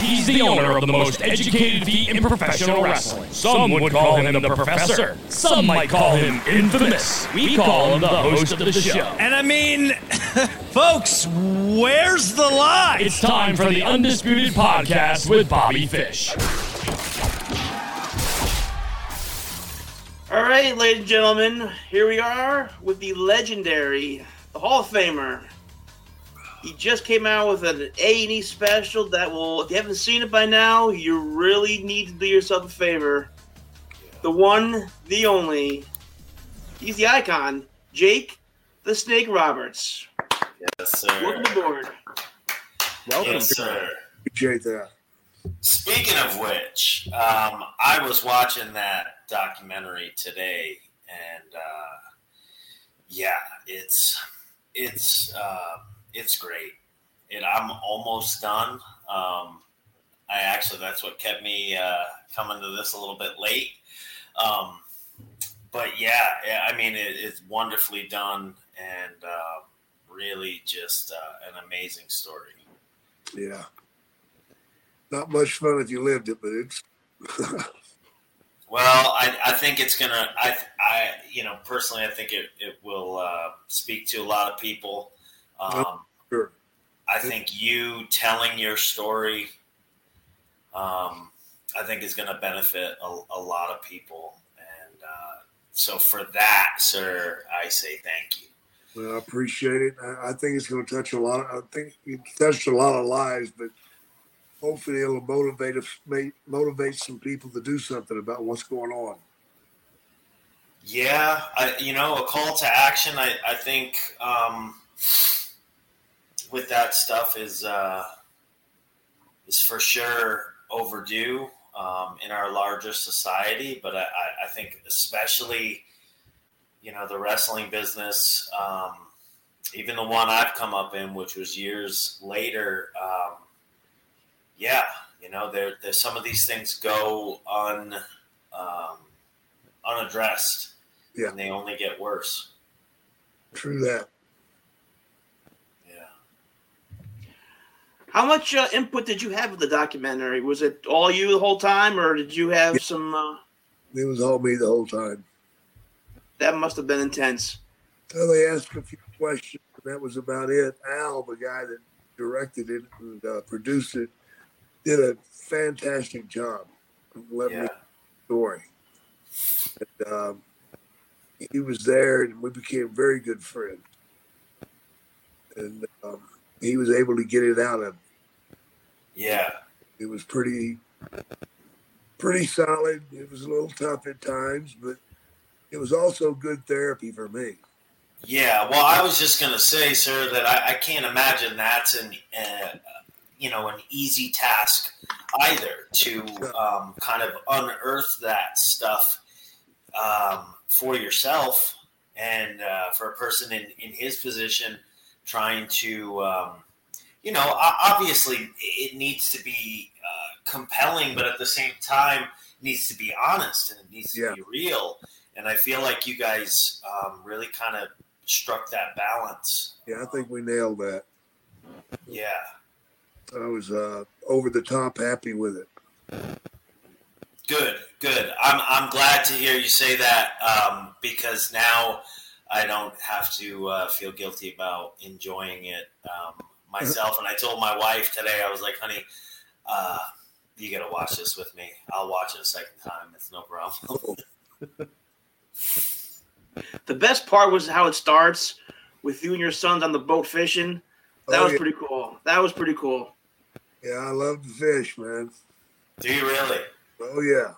He's the owner of the most educated feet in professional wrestling. Some would call him the professor. Some might call him infamous. We call him the host of the show. And I mean, folks, where's the lie? It's time for the Undisputed Podcast with Bobby Fish. All right, ladies and gentlemen, here we are with the legendary, the Hall of Famer. He just came out with an A&E special that will, if you haven't seen it by now, you really need to do yourself a favor. The one, the only, he's the icon, Jake the Snake Roberts. Yes, sir. Welcome aboard. Welcome. Yes, sir. Appreciate that. Speaking of which, um, I was watching that documentary today, and uh, yeah, it's it's uh, it's great. And I'm almost done. Um, I actually that's what kept me uh, coming to this a little bit late. Um, but yeah, I mean it, it's wonderfully done and uh, really just uh, an amazing story. Yeah. Not much fun if you lived it, but it's Well, I, I think it's gonna. I, I, you know, personally, I think it, it will uh, speak to a lot of people. Um, sure. I think you telling your story, um, I think is going to benefit a, a lot of people, and uh, so for that, sir, I say thank you. well, I appreciate it. I, I think it's going to touch a lot. Of, I think it touched a lot of lives, but hopefully it'll motivate motivate some people to do something about what's going on. Yeah, I, you know, a call to action. I, I think um, with that stuff is uh, is for sure overdue um, in our larger society. But I, I, think especially, you know, the wrestling business, um, even the one I've come up in, which was years later. Um, yeah, you know, there, there's some of these things go un, um, unaddressed Yeah. and they only get worse. True that. Yeah. How much uh, input did you have with the documentary? Was it all you the whole time, or did you have some? Uh, It was all me the whole time. that must have been intense. So they asked a few questions, and that was about it. Al, the guy that directed it and uh, produced it, did a fantastic job. of letting me Yeah. story. And, um, he was there, and we became very good friends. And um, he was able to get it out of. Yeah. It was pretty, pretty solid. It was a little tough at times, but it was also good therapy for me. Yeah. Well, I was just going to say, sir, that I, I can't imagine that's an, uh, you know, an easy task either to um, kind of unearth that stuff um, for yourself and uh, for a person in, in his position trying to, um, you know, obviously it needs to be uh, compelling, but at the same time, it needs to be honest and it needs to Yeah. be real. And I feel like you guys um, really kind of struck that balance. Yeah, I think we nailed that. Yeah. I was uh, over the top happy with it. Good, good. I'm I'm glad to hear you say that um, because now I don't have to uh, feel guilty about enjoying it um, myself. And I told my wife today, I was like, "Honey, uh, you got to watch this with me. I'll watch it a second time. It's no problem." The best part was how it starts with you and your sons on the boat fishing. That Oh, was yeah. pretty cool. That was pretty cool. Yeah, I love to fish, man. Do you really? Oh yeah.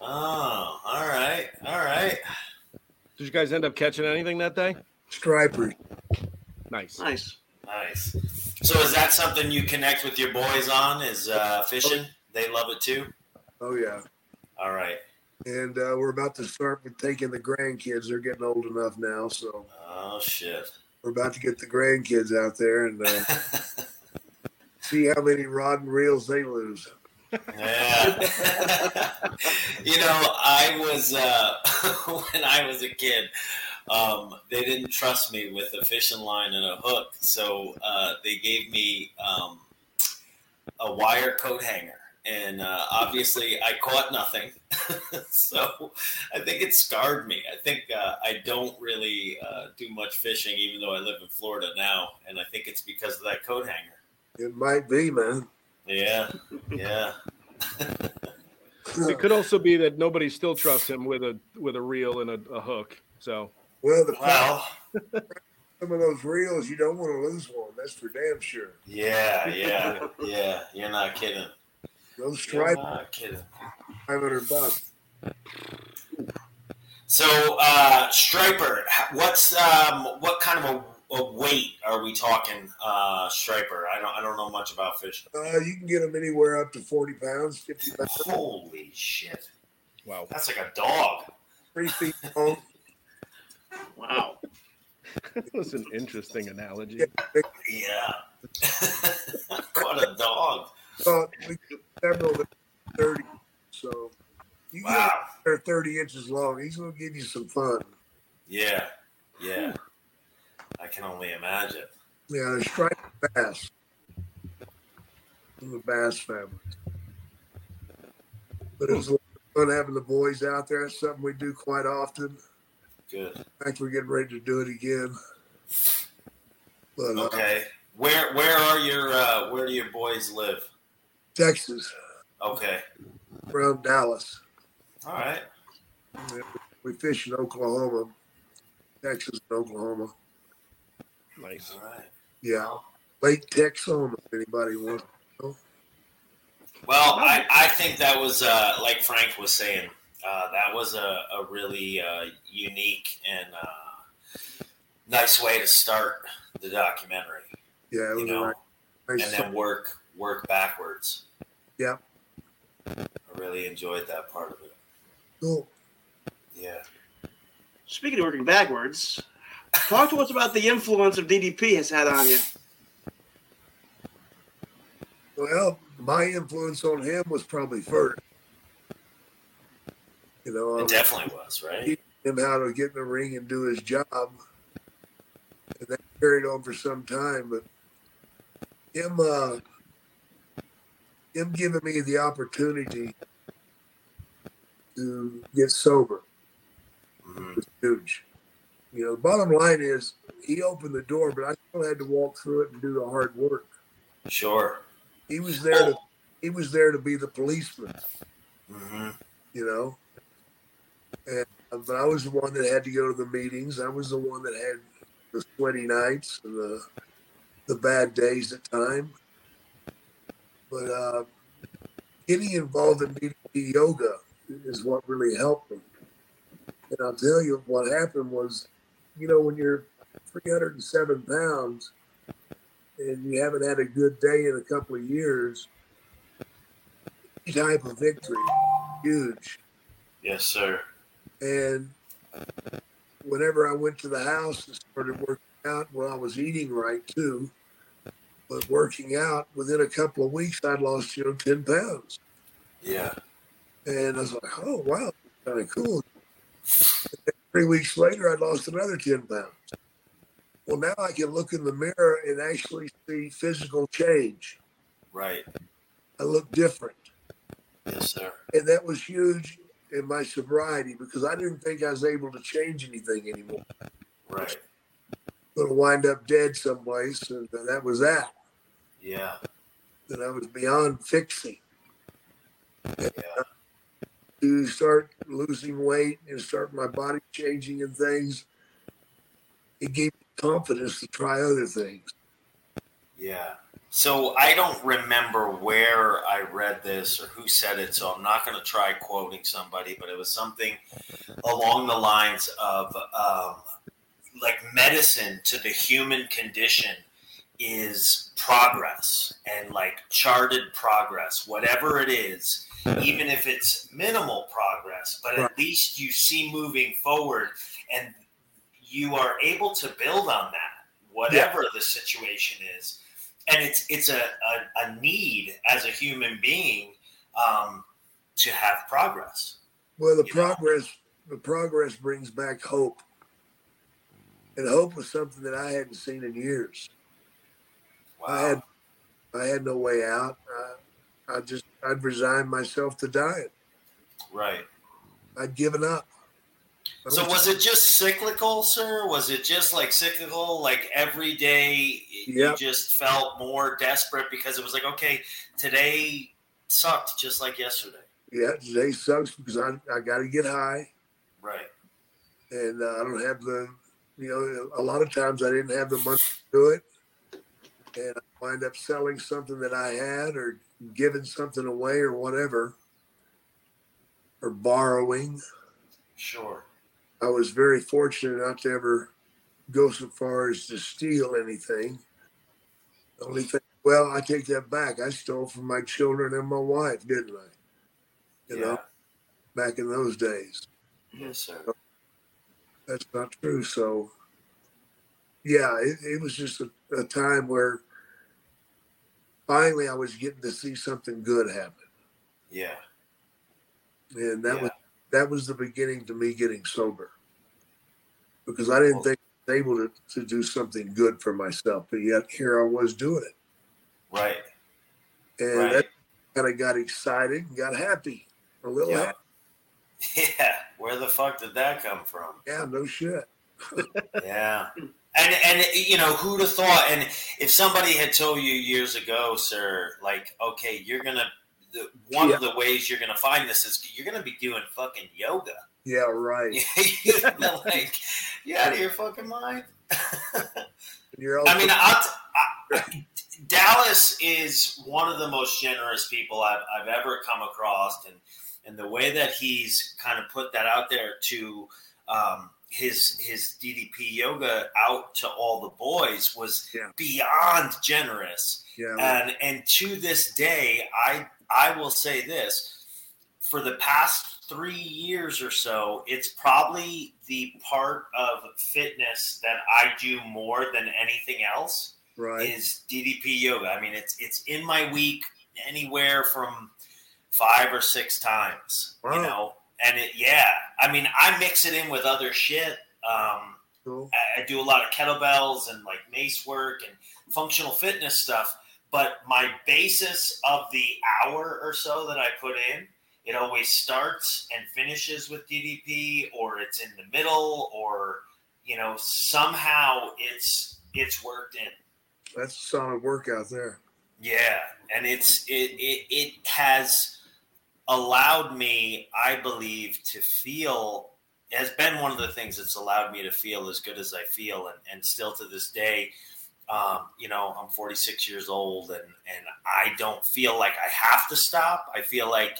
Oh, all right, all right. Did you guys end up catching anything that day? Striper. Nice. Nice. Nice. So is that something you connect with your boys on? Is uh, fishing? They love it too. Oh yeah. All right. And uh, we're about to start with taking the grandkids. They're getting old enough now, so Oh shit. we're about to get the grandkids out there and uh, see how many rod and reels they lose. Yeah. you know, I was uh, when I was a kid. Um, they didn't trust me with a fishing line and a hook, so uh, they gave me um, a a wire coat hanger, and uh, obviously I caught nothing. so I think it scarred me. I think uh, I don't really uh, do much fishing, even though I live in Florida now, and I think it's because of that coat hanger. It might be, man. Yeah, yeah. It could also be that nobody still trusts him with a with a reel and a, a hook. So Well, the Well, some of those reels, you don't want to lose one. That's for damn sure. yeah, yeah, yeah. You're not kidding. Those You're not kidding. five hundred bucks. So, uh, Striper, what's um, what kind of a, a weight are we talking, uh, Striper? I don't I don't know much about fishing. Uh, you can get them anywhere up to forty pounds, fifty pounds, Holy shit, wow, that's like a dog. three feet long. Wow. that was an interesting analogy. Yeah, what a dog! But we get several that are thirty. So you get Wow. they're thirty inches long. He's gonna give you some fun. Yeah, yeah. I can only imagine. Yeah, the striped bass. From the bass family. But it was a lot of fun having the boys out there. That's something we do quite often. Good. In fact, we're getting ready to do it again. But uh, Okay. Where where are your uh, where do your boys live? Texas, Okay. around Dallas. All right. We fish in Oklahoma, Texas, and Oklahoma. Nice. All right. Yeah, Lake Texoma. If anybody wants. to know. Well, I, I think that was uh, like Frank was saying. Uh, that was a, a really uh, unique and uh, nice way to start the documentary. Yeah, it You know, a nice. and then work work backwards. Yeah. I really enjoyed that part of it. Cool. Yeah. Speaking of working backwards, talk to us about the influence of DDP has had on you. Well, my influence on him was probably first. You know, It definitely was, right? him how to get in the ring and do his job. And that carried on for some time, but him uh him giving me the opportunity to get sober Mhm. was huge. You know, the bottom line is he opened the door, but I still had to walk through it and do the hard work. Sure. He was there to he was there to be the policeman. hmm you know. And uh, but I was the one that had to go to the meetings. I was the one that had the sweaty nights and the the bad days at time. But uh, getting involved in DDP yoga is what really helped me. And I'll tell you what happened was, you know, when you're 307 pounds and you haven't had a good day in a couple of years, type of victory, huge. Yes, sir. And whenever I went to the house and started working out, well, I was eating right too. But working out, within a couple of weeks, I'd lost, you know, 10 pounds. Yeah. And I was like, oh, wow, kind of cool. Three weeks later, I'd lost another 10 pounds. Well, now I can look in the mirror and actually see physical change. Right. I look different. Yes, sir. And that was huge in my sobriety because I didn't think I was able to change anything anymore. Right. going to wind up dead someplace, and that was that. Yeah. That I was beyond fixing. Yeah. To start losing weight and start my body changing and things, it gave me confidence to try other things. Yeah. So I don't remember where I read this or who said it, so I'm not going to try quoting somebody, but it was something along the lines of um, like medicine to the human condition is progress and like charted progress, whatever it is, even if it's minimal progress, but at least you see moving forward and you are able to build on that, whatever the situation is and it's it's a, a, a need as a human being um, to have progress. Well, the You know. progress, the progress brings back hope, and hope was something that I hadn't seen in years. Wow. I had, I had no way out. Uh, I just I'd resigned myself to dying. Right. I'd given up. So was it just cyclical, sir? Was it just like cyclical, like every day you Yep. just felt more desperate because it was like, okay, today sucked just like yesterday. yeah, today sucks because I I got to get high, Right. and uh, I don't have the you know a lot of times I didn't have the money to do it, and I wind up selling something that I had or giving something away or whatever, or borrowing. Sure. I was very fortunate not to ever go so far as to steal anything. The only thing, well, I take that back. I stole from my children and my wife, didn't I? You yeah. know, back in those days. Yes, sir. That's not true. So, yeah, it, it was just a, a time where finally I was getting to see something good happen. Yeah. And that Yeah. was that was the beginning to me getting sober. Because I didn't think I was able to, to do something good for myself, but yet here I was doing it. Right. And Right. that kind of got excited and got happy. A little Yeah. happy. Yeah. Where the fuck did that come from? Yeah, no shit. Yeah. And and you know who'd have thought? And if somebody had told you years ago, sir, like, okay, you're gonna the, one of the ways you're gonna find this is you're gonna be doing fucking yoga. Yeah, right. Like, you out of your fucking mind. You're also, I mean, I'll t- I, Dallas is one of the most generous people I've, I've ever come across, and and the way that he's kind of put that out there to um, his his DDP yoga out to all the boys was Yeah. beyond generous. yeah, And and to this day, I I will say this: for the past three years or so, it's probably the part of fitness that I do more than anything else right. is DDP yoga. I mean, it's it's in my week anywhere from five or six times, Wow. you know. And it, yeah, I mean, I mix it in with other shit. Um, Cool. I, I do a lot of kettlebells and like mace work and functional fitness stuff. But my basis of the hour or so that I put in, it always starts and finishes with DDP, or it's in the middle, or you know somehow it's it's worked in. That's a solid workout there. Yeah, and it's it it, it has allowed me, I believe, to feel has been one of the things that's allowed me to feel as good as I feel, and, and still to this day, um, you know, I'm 46 years old, and and I don't feel like I have to stop. I feel like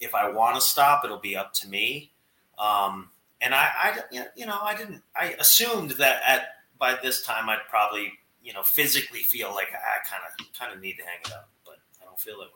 if I want to stop, it'll be up to me. Um, and I, I, you know, I didn't. I assumed that at by this time I'd probably, you know, physically feel like I kind of kind of need to hang it up, but I don't feel that way.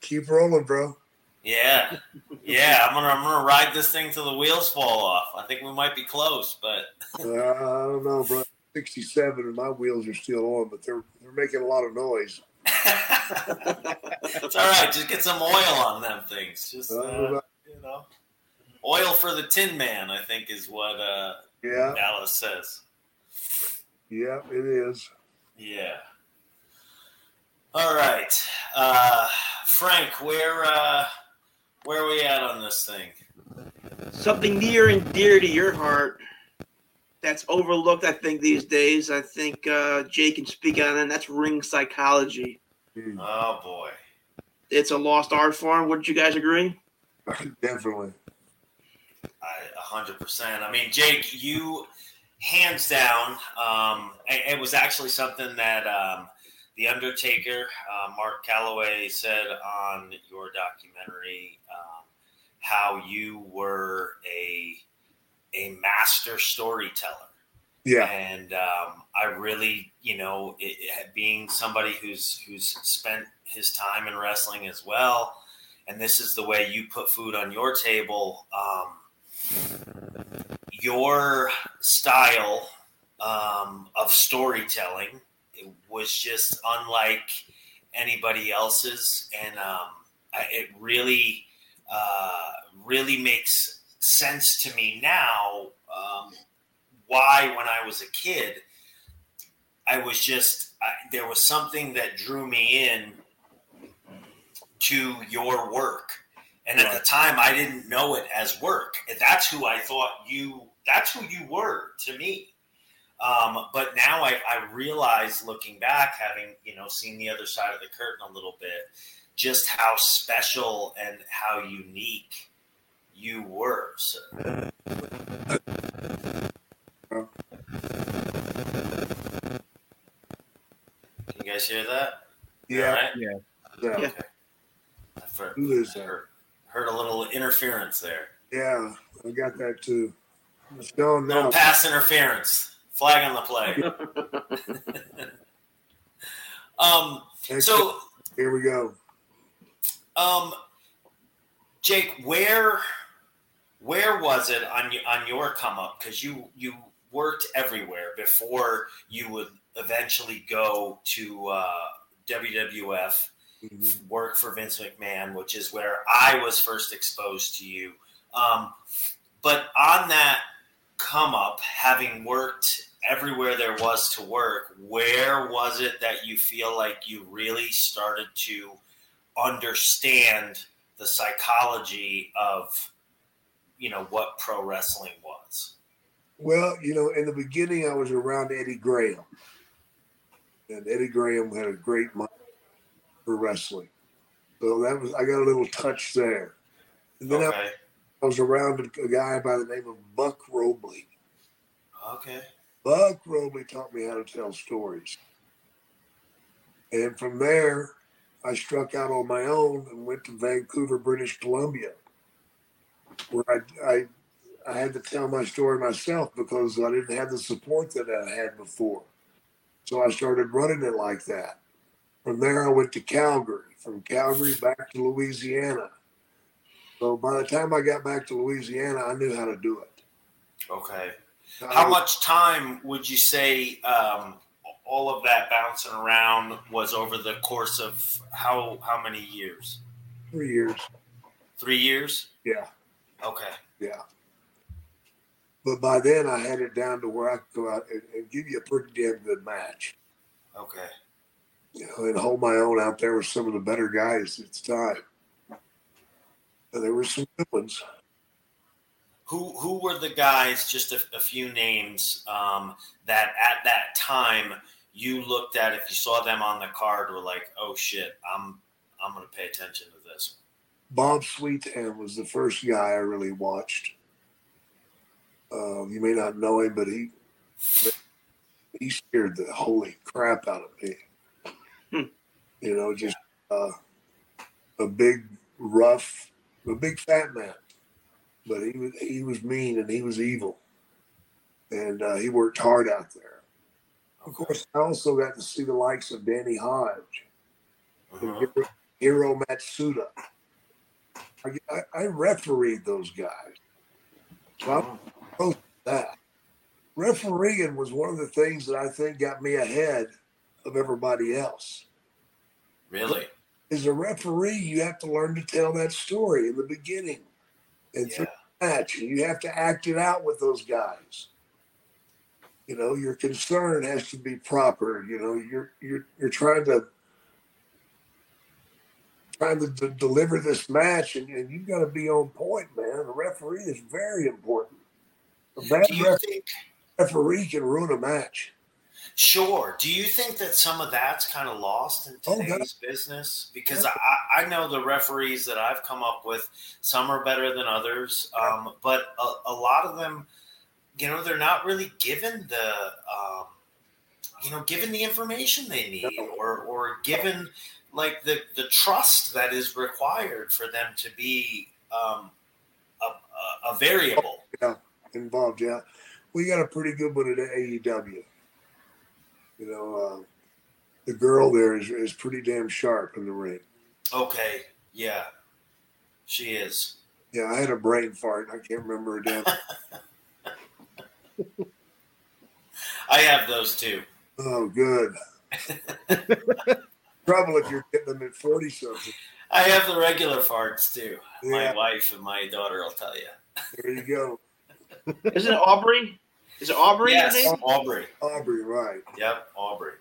Keep rolling, bro. Yeah, yeah. I'm gonna I'm gonna ride this thing till the wheels fall off. I think we might be close, but Uh, I don't know, bro. 67 and my wheels are still on, but they're they're making a lot of noise. it's all right. Just get some oil on them things. Just Uh, uh, you know, oil for the Tin Man. I think is what uh, yeah, Dallas says. yeah, it is. Yeah. All right, uh, Frank. Where uh, where are we at on this thing? Something near and dear to your heart that's overlooked, I think, these days. I think uh, Jay can speak on it. and That's ring psychology. Hmm, Oh boy. It's a lost art form. Wouldn't you guys agree? Definitely. I a hundred percent. I mean, Jake, you hands down. Um, it, it was actually something that um, the Undertaker, uh, Mark Calaway, said on your documentary um, how you were a a master storyteller. Yeah, and um, I really, you know, it, it- being somebody who's who's spent his time in wrestling as well, and this is the way you put food on your table. Um, your style um, of storytelling it was just unlike anybody else's, and um, I- it really, uh, really makes sense to me now. Um, why when I was a kid, I was just I, there was something that drew me in to your work. And at the time, I didn't know it as work. That's who I thought you. That's who you were to me. Um, but now I, I realize, looking back, having you know seen the other side of the curtain a little bit, just how special and how unique you were, sir. Can you guys hear that? Yeah. All right? Yeah. Yeah. Yeah. I've heard, Who is that? heard, heard a little interference there. Yeah, I got that too. It's going No now. pass interference. Flag on the play. um. So, Here we go. um, Jake, where where was it on your on your come up? Because you you worked everywhere before you would eventually go to uh, WWF. Mhm. work for Vince McMahon, which is where I was first exposed to you. Um, but on that come up, having worked everywhere there was to work, where was it that you feel like you really started to understand the psychology of, you know, what pro wrestling was? Well, you know, in the beginning, I was around Eddie Graham, and Eddie Graham had a great mind for wrestling. So that was I got a little touch there. And then I, Okay. I was around a guy by the name of Buck Robley. Okay. Buck Robley taught me how to tell stories. And from there, I struck out on my own and went to Vancouver, British Columbia, where I, I, I had to tell my story myself because I didn't have the support that I had before. So I started running it like that. From there, I went to Calgary. From Calgary back to Louisiana. So by the time I got back to Louisiana, I knew how to do it. Okay. How much time would you say um, all of that bouncing around was over the course of how how many years? Three years. Three years. Yeah. Okay. Yeah. But by then, I had it down to where I could go out and, and give you a pretty damn good match. Okay. You know, and hold my own out there with some of the better guys at the time. And there were some good ones. Who who were the guys? Just a, a few names um, that at that time you looked at. If you saw them on the card, were like, "Oh shit, I'm I'm going to pay attention to this." Bob Sweetan was the first guy I really watched. Uh, you may not know him, but he he scared the holy crap out of me. Hmm. You know, just uh, a big, rough, a big fat man, but he was he was mean and he was evil, and uh, he worked hard out there. Of course, I also got to see the likes of Danny Hodge. Hiro- Hiro Matsuda. I, I, refereed those guys. So oh. to that. Refereeing was one of the things that I think got me ahead of everybody else. Really? As a referee, you have to learn to tell that story in the beginning and Yeah. through the match. And you have to act it out with those guys. You know, your concern has to be proper. You know, you're you're you're trying to trying to deliver this match, and, and you've got to be on point, man. The referee is very important. A bad Do you ref- think? referee can ruin a match. Sure. Do you think that some of that's kind of lost in Oh, today's business? Because I, I know the referees that I've come up with, some are better than others, um, but a, a lot of them, you know, they're not really given the, um, you know, given the information they need, or or given like the the trust that is required for them to be um, a, a, variable. involved. Yeah, we got a pretty good one at AEW. You know, uh, the girl there is, is pretty damn sharp in the ring. Okay. Yeah. She is. Yeah, I had a brain fart. I can't remember her damn. I have those too. oh, good. Trouble if you're getting them at forty something. I have the regular farts too. My wife and my daughter will tell you. there you go, Isn't it Aubrey? Is it Aubrey? Yes, name? Aubrey. Aubrey. Right. Yep, Aubrey.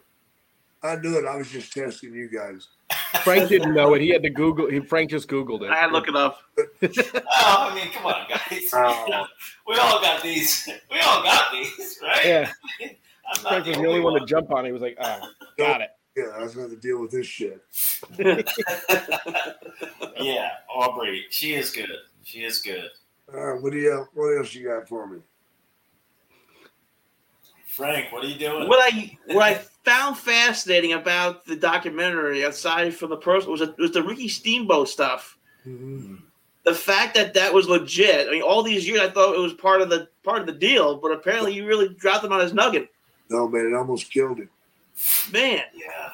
I knew it. I was just testing you guys. Frank didn't know it. He had to Google. He, Frank just Googled it. I had to look it up. Oh, I mean, come on, guys. Oh. We all got these. We all got these, right? Yeah, I'm not Frank was the only one to jump on it. He was like, "Oh, got it." Yeah, I was going to deal with this shit. yeah, Aubrey, she is good. She is good. All right, what do you? What else you got for me? Frank, what are you doing? What I what I found fascinating about the documentary, aside from the person, was was the Ricky Steamboat stuff. Mhm. The fact that that was legit. I mean, all these years I thought it was part of the part of the deal, but apparently you really dropped him on his nugget. No, man, it almost killed him. Man, Yeah,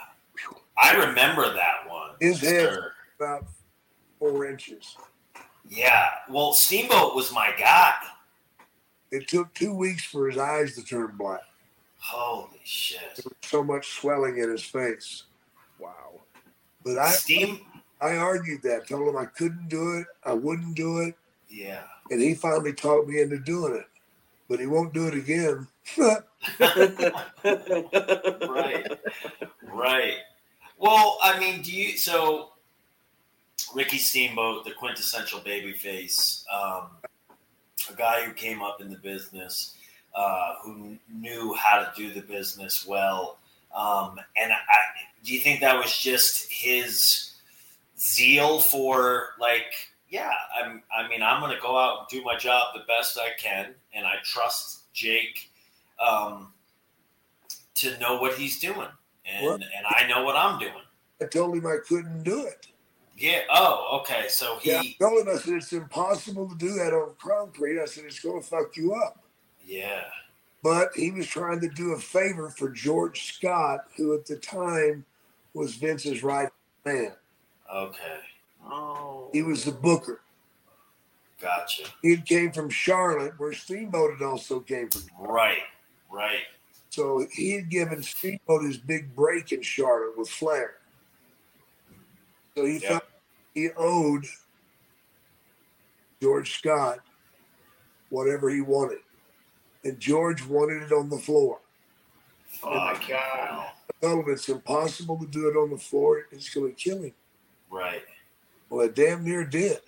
I remember that one. His head sir. about four inches. Yeah, well, Steamboat was my guy. It took two weeks for his eyes to turn black. Holy shit! There was so much swelling in his face. Wow. But I, Steam. I argued that, told him I couldn't do it, I wouldn't do it, Yeah. and he finally talked me into doing it. But he won't do it again. Right. Right well i mean do you so ricky steamboat the quintessential baby face um, a guy who came up in the business uh, who knew how to do the business well um, and I, do you think that was just his zeal for like yeah I'm, i mean i'm going to go out and do my job the best i can and i trust jake um, to know what he's doing, and What? and I know what I'm doing. I told him I couldn't do it. Yeah. Oh, okay. So he. Yeah, I told him I said it's impossible to do that on concrete. I said it's going to fuck you up. Yeah. But he was trying to do a favor for George Scott, who at the time was Vince's right man. Okay. oh, He was the booker. Gotcha. He came from Charlotte, where Steamboat had also came from. Right. Right. So he had given Steamboat his big break in Charlotte with Flair. So he Yeah. felt he owed George Scott whatever he wanted. And George wanted it on the floor. oh my god! I it's impossible to do it on the floor. It's going to kill him. Right. Well, it damn near did.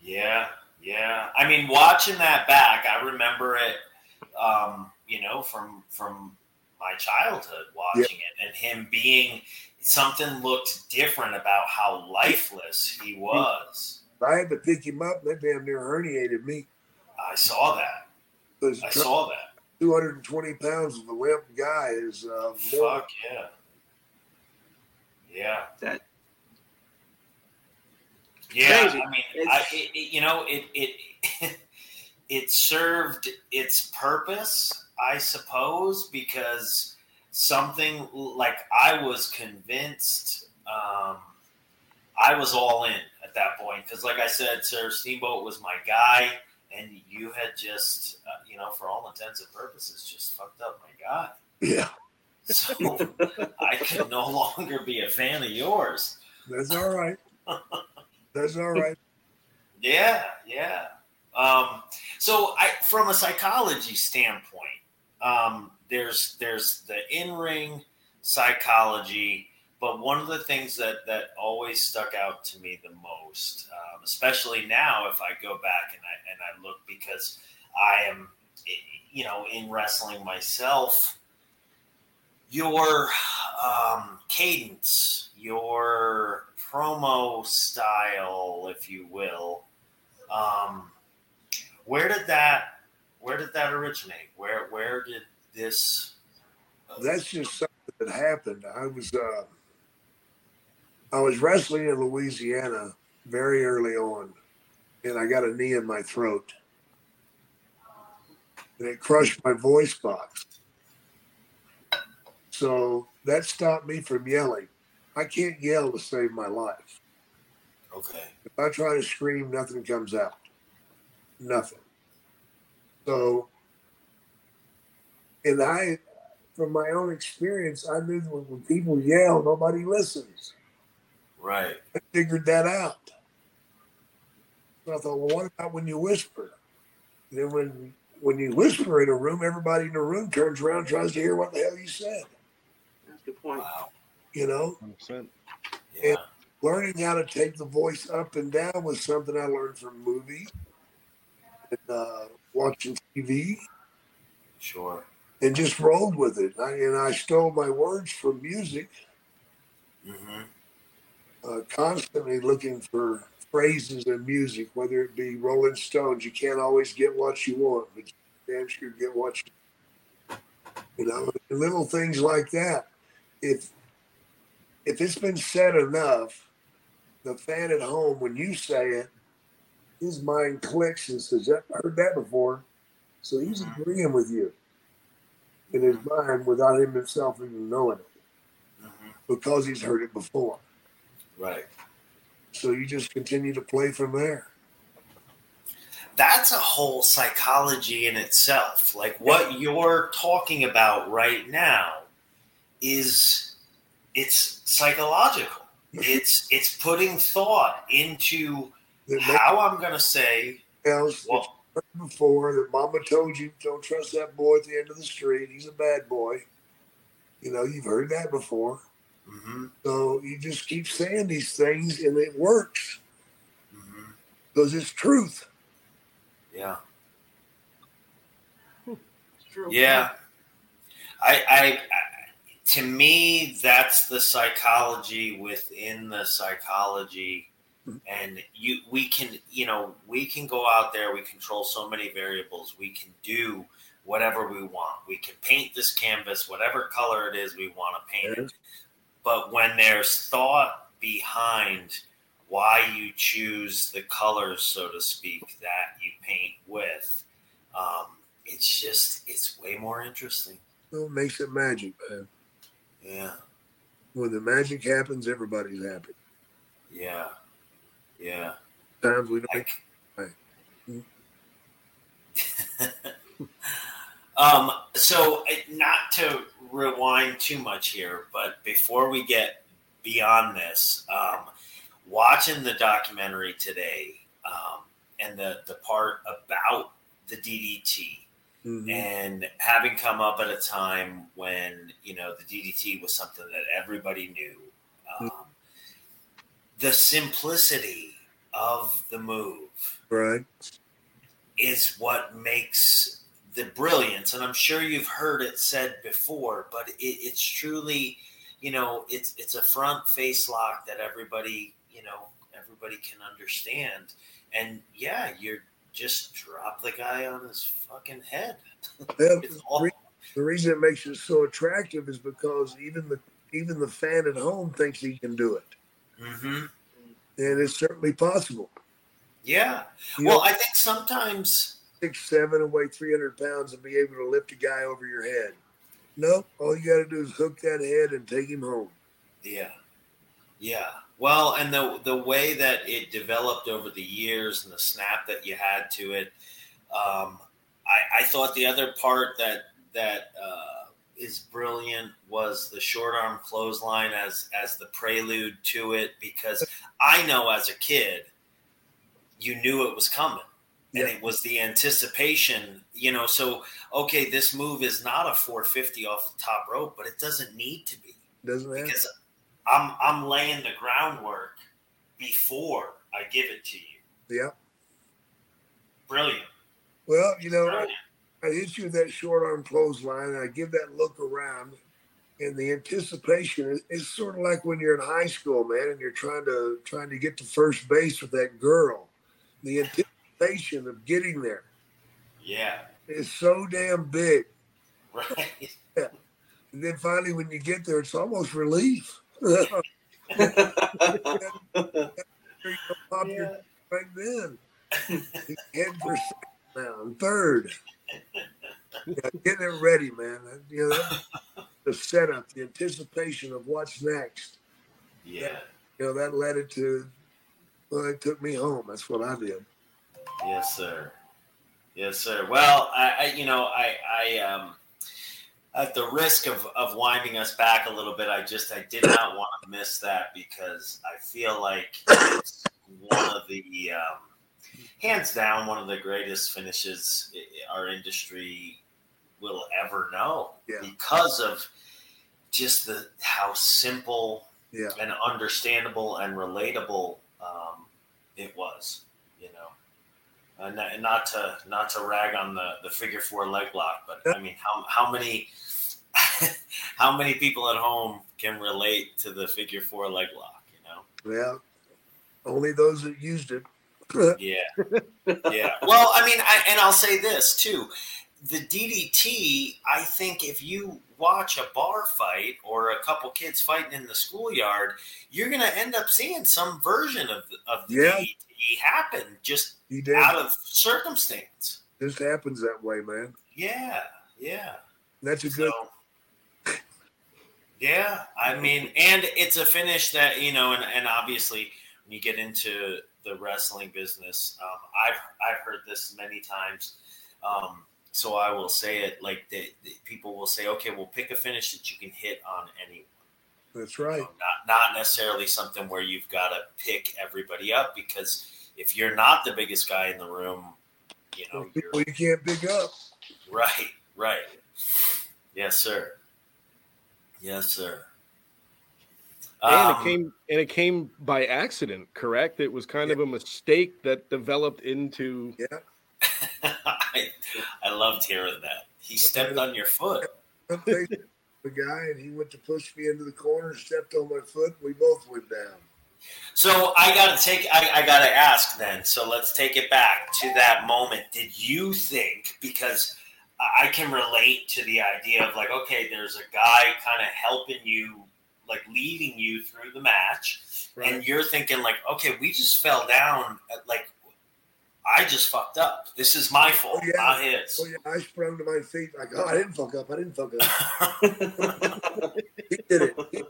Yeah. Yeah. I mean, watching that back, I remember it. Um, you know, from from my childhood, watching it, and him being something looked different about how lifeless he was. I had to pick him up. That damn near herniated me. I saw that. Because I saw that. 220 pounds of a limp guy is uh, more. Fuck yeah. Yeah. That Yeah, Crazy. I mean, I, it, it- you know, it it it served its purpose, I suppose, because something like I was convinced, um, I was all in at that point because, like I said, Sir Steamboat was my guy, and you had just, uh, you know, for all intents and purposes, just fucked up my guy. Yeah, So I could no longer be a fan of yours. that's all right. That's all right. Yeah, yeah. Um, so, I, from a psychology standpoint, um, there's there's the in ring psychology, but one of the things that that always stuck out to me the most, um, especially now, if I go back and I and I look because I am, you know, in wrestling myself, your um, cadence, your promo style, if you will. Um, where did that where did that originate? Where where did this? That's just something that happened. I was uh, I was wrestling in Louisiana very early on, and I got a knee in my throat, and it crushed my voice box. So that stopped me from yelling. I can't yell to save my life. Okay. If I try to scream, nothing comes out. Nothing. So, and I, from my own experience, I knew that when people yell, nobody listens. Right. I figured that out. So I thought, well, what about when you whisper? And then when when you whisper in a room, everybody in the room turns around, and tries to hear what the hell you said. that's a good point. Wow. You know, 100%. Yeah. learning how to take the voice up and down was something I learned from movies and uh, watching TV Sure. and just rolled with it. I, and I stole my words from music, hmm uh, constantly looking for phrases in music, whether it be Rolling Stones. You can't always get what you want, but you damn sure get what you, you know, little things like that. If if it's been said enough, the fan at home, when you say it, his mind clicks and says, "Yep, I heard that before." So he's agreeing with you in his mind without him himself even knowing it hmm because he's heard it before. Right. So you just continue to play from there. That's a whole psychology in itself. Like what you're talking about right now is it's psychological. It's it's putting thought into how I'm going to say else well, you before that mama told you don't trust that boy at the end of the street. He's a bad boy. You know, you've heard that before. hmm So you just keep saying these things and it works hmm because it's truth. yeah. True. Yeah. I, I, I, to me, that's the psychology within the psychology. And you, we can, you know, we can go out there. We control so many variables. We can do whatever we want. We can paint this canvas, whatever color it is we want to paint it. But when there's thought behind why you choose the colors, so to speak, that you paint with, um, it's just it's way more interesting. So it makes it magic, man. Yeah, When the magic happens, everybody's happy. yeah, yeah. Times we. Like, um, so not to rewind too much here, but before we get beyond this, um, watching the documentary today um, and the the part about the DDT Mhm. and having come up at a time when you know the DDT was something that everybody knew, um, the simplicity of the move Right. is what makes the brilliance. And I'm sure you've heard it said before, but it, it's truly, you know, it's it's a front face lock that everybody, you know, everybody can understand. And yeah, you're just drop the guy on his fucking head. The, all, re- the reason it makes it so attractive is because even the even the fan at home thinks he can do it, hmm and it's certainly possible. Yeah. You Well, know, I think sometimes six seven and weigh three hundred pounds and be able to lift a guy over your head. Nope. All you got to do is hook that head and take him home. Yeah, yeah. Well, and the the way that it developed over the years and the snap that you had to it, um, I, I thought the other part that that uh, is brilliant was the short arm clothesline as as the prelude to it because I know as a kid, you knew it was coming. And Yeah. it was the anticipation, you know. So, okay, this move is not a 450 off the top rope, but it doesn't need to be Doesn't have. because I'm I'm laying the groundwork before I give it to you. Yeah. Brilliant. Well, you know, Brilliant. I hit you with that short arm clothesline, and I give that look around, and the anticipation is, sort of like when you're in high school, man, and you're trying to trying to get to first base with that girl. The anticipation of getting there Yeah. is so damn big. Right. Yeah. And then finally, when you get there, it's almost relief. you pop your right then. Heading for and third. Yeah, getting it ready, man. You know, the setup, the anticipation of what's next. Yeah. You know, that led it to. Well, it took me home. That's what I did. Yes, sir. Yes, sir. Well, I, I you know, I, I, um, at the risk of, of winding us back a little bit, I just I did not want to miss that because I feel like it's one of the um, hands down one of the greatest finishes our industry will ever know Yeah. because of just the how simple Yeah. and understandable and relatable um, it was. You know, and, not to not to rag on the the figure four leg lock, but I mean, how how many how many people at home can relate to the figure four leg lock? You know. Yeah. Only those that used it. Yeah, yeah. Well, I mean, I, and I'll say this too: the DDT. I think if you watch a bar fight or a couple kids fighting in the schoolyard, you're going to end up seeing some version of the, of the Yeah. DDT happen just out of circumstance. This happens that way, man. Yeah, yeah. That's a good. Yeah, I mean, and it's a finish that you know, and, and obviously when you get into the wrestling business, um, I've I've heard this many times. Um, so I will say it like the, the people will say, okay, well, pick a finish that you can hit on anyone. That's You right. know, not not necessarily something where you've got to pick everybody up because if you're not the biggest guy in the room, you know, you're you can't pick up. Right, right. Yes, sir. Yes, sir. And Um, it came and it came by accident, correct? It was kind of a mistake that developed into Yeah. I, I loved hearing that. He stepped on your foot. I'm the guy, and he went to push me into the corner, stepped on my foot. We both went down. So I got to take. I, I got to ask then. So let's take it back to that moment. Did you think because I I can relate to the idea of like, okay, there's a guy kind of helping you, like leading you through the match, and you're thinking like, okay, we just fell down. At, like, I just fucked up. This is my oh, fault, Oh, yeah. not his. Oh yeah, I sprung to my feet like, oh, I didn't fuck up. I didn't fuck up. He did it. He-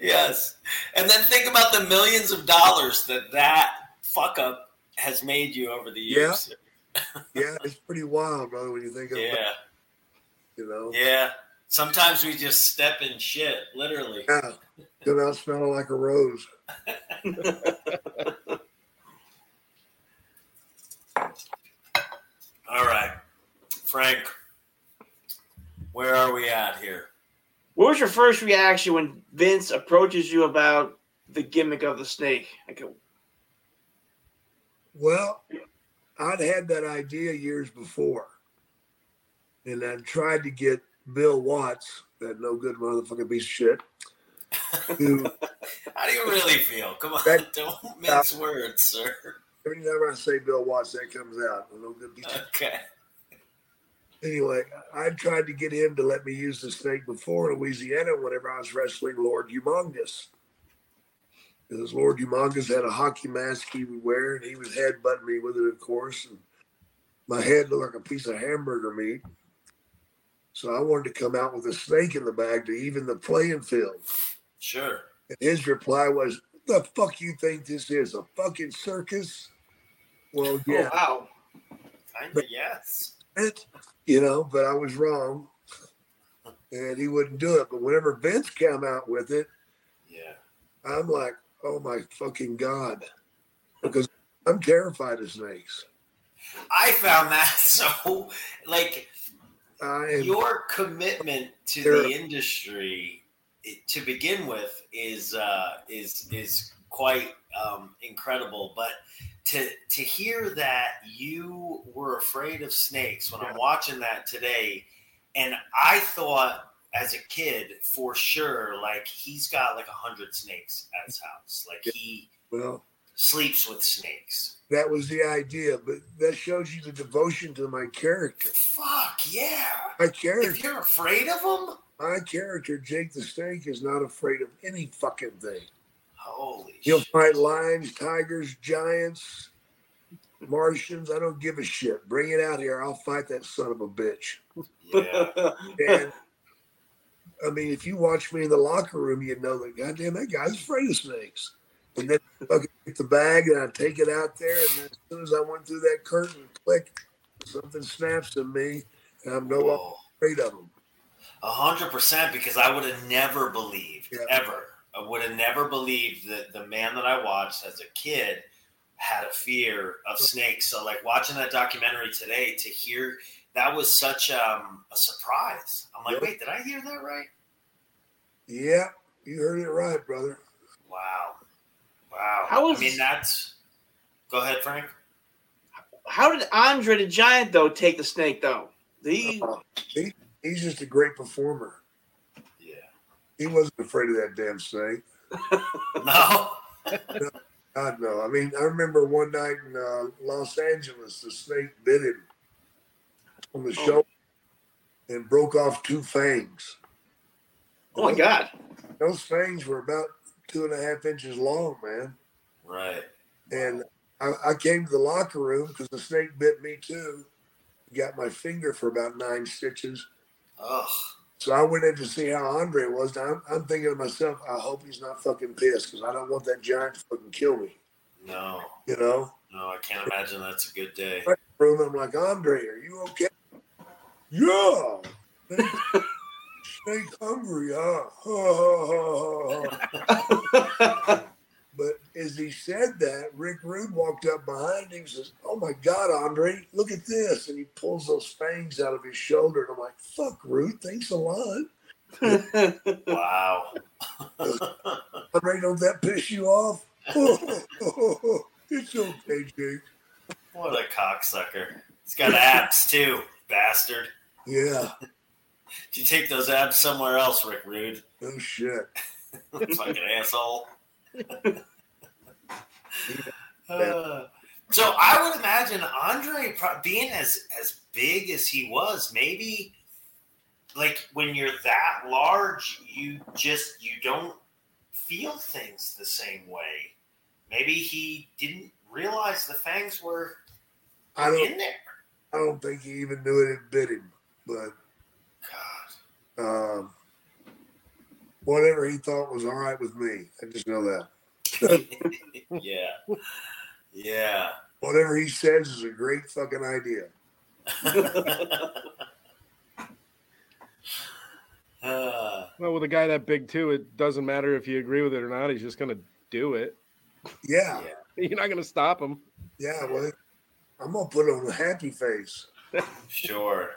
yes, and then think about the millions of dollars that that fuck up has made you over the years. yeah, yeah it's pretty wild, brother. When you think of it, Yeah. you know. Yeah. Sometimes we just step in shit, literally. Yeah, come out smelling like a rose. All right. Frank, where are we at here? What was your first reaction when Vince approaches you about the gimmick of the snake? Like, uh, Well, I'd had that idea years before, and I tried to get Bill Watts, that no good motherfucking piece of shit, to How do you really feel? Come on, That- don't mince words, sir. every time I say Bill Watts, that comes out. No good piece Okay. anyway, I tried to get him to let me use the snake before in Louisiana whenever I was wrestling Lord Humongous. Because Lord Humongous had a hockey mask he would wear, and he was headbutting me with it, of course. And my head looked like a piece of hamburger meat. So I wanted to come out with a snake in the bag to even the playing field. Sure. And his reply was, "The fuck you think this is? A fucking circus?" Well, oh, yeah, oh, wow. Kind of, yes. it, you know, but I was wrong. And he wouldn't do it. But whenever Vince came out with it, Yeah. I'm like, oh my fucking God. Because I'm terrified of snakes. I found that so, like, Your commitment to the industry to begin with is uh, is is quite um, incredible. But to to hear that you were afraid of snakes when I'm watching that today, and I thought as a kid for sure, like he's got like a hundred snakes at his house, like he well, sleeps with snakes. That was the idea. But that shows you the devotion to my character. Fuck yeah! My character. If you're afraid of them, my character, Jake the Snake, is not afraid of any fucking thing. holy He'll shit. fight lions, tigers, giants, Martians. I don't give a shit. Bring it out here. I'll fight that son of a bitch. Yeah. And I mean, if you watch me in the locker room, you know that goddamn that guy's afraid of snakes. And then I get the bag and I take it out there, and then as soon as I went through that curtain, click, something snaps in me, and I'm no longer afraid of them. A hundred percent, because I would have never believed Yeah. ever. I would have never believed that the man that I watched as a kid had a fear of snakes. So, like watching that documentary today, to hear that was such um, a surprise. I'm like, wait, did I hear that right? Yeah, you heard it right, brother. Wow. Wow. How is- I mean, that's. Go ahead, Frank. How did Andre the Giant though take the snake though? Did he? Uh, he, he's just a great performer. Yeah. He wasn't afraid of that damn snake. No. God no. I mean, I remember one night in uh, Los Angeles, the snake bit him on the Oh. shoulder and broke off two fangs. Oh my God! Those fangs were about two and a half inches long, man. Right. And I, I came to the locker room because the snake bit me too. Got my finger for about nine stitches. Ugh. So I went in to see how Andre was. Now I'm, I'm thinking to myself, I hope he's not fucking pissed because I don't want that giant to fucking kill me. No. You know? No, I can't imagine that's a good day. Room, I'm like, Andre, are you okay? Yeah. Snake hungry, huh? but as he said that, Rick Rude walked up behind him and says, Oh my God, Andre, look at this. And he pulls those fangs out of his shoulder. And I'm like, Fuck, Rude, thanks a lot. Wow. Andre, don't that piss you off? it's okay, Jake. What a cocksucker. He's got abs too, bastard. Yeah, you take those abs somewhere else, Rick Rude? Oh shit. Fucking asshole. Uh, so I would imagine Andre being as as big as he was, maybe like when you're that large, you just you don't feel things the same way. Maybe he didn't realize the fangs were I don't in there. I don't think he even knew it had bit him, but God. um, whatever he thought was all right with me. I just know that. yeah. Yeah. Whatever he says is a great fucking idea. Uh, Well, with a guy that big too, it doesn't matter if you agree with it or not. He's just gonna do it. Yeah, yeah. You're not gonna stop him. yeah. Well, I'm gonna put on a happy face. Sure.